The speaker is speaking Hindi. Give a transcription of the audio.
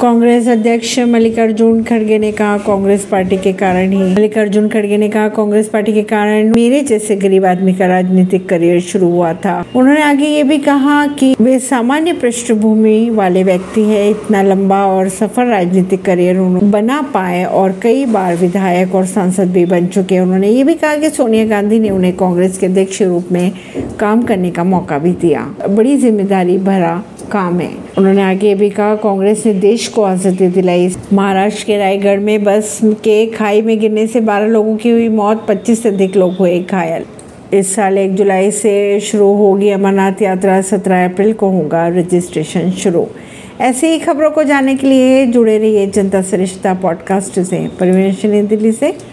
कांग्रेस अध्यक्ष मल्लिकार्जुन खड़गे ने कहा, कांग्रेस पार्टी के कारण ही। मल्लिकार्जुन खड़गे ने कहा, कांग्रेस पार्टी के कारण मेरे जैसे गरीब आदमी का राजनीतिक करियर शुरू हुआ था। उन्होंने आगे ये भी कहा कि वे सामान्य पृष्ठभूमि वाले व्यक्ति है, इतना लंबा और सफल राजनीतिक करियर उन्होंने बना पाए और कई बार विधायक और सांसद भी बन चुके हैं। उन्होंने ये भी कहा कि सोनिया गांधी ने उन्हें कांग्रेस के अध्यक्ष रूप में काम करने का मौका भी दिया। बड़ी ज़िम्मेदारी भरा काम है। उन्होंने आगे भी कहा, कांग्रेस ने देश को आज़ादी दिलाई। महाराष्ट्र के रायगढ़ में बस के खाई में गिरने से 12 लोगों की हुई मौत 25 से अधिक लोग हुए घायल। इस साल एक जुलाई से शुरू होगी अमरनाथ यात्रा 17 अप्रैल को होगा रजिस्ट्रेशन शुरू। ऐसी ही खबरों को जानने के लिए जुड़े रहिए जनता सरिश्ता पॉडकास्ट से। परिवेश दिल्ली से।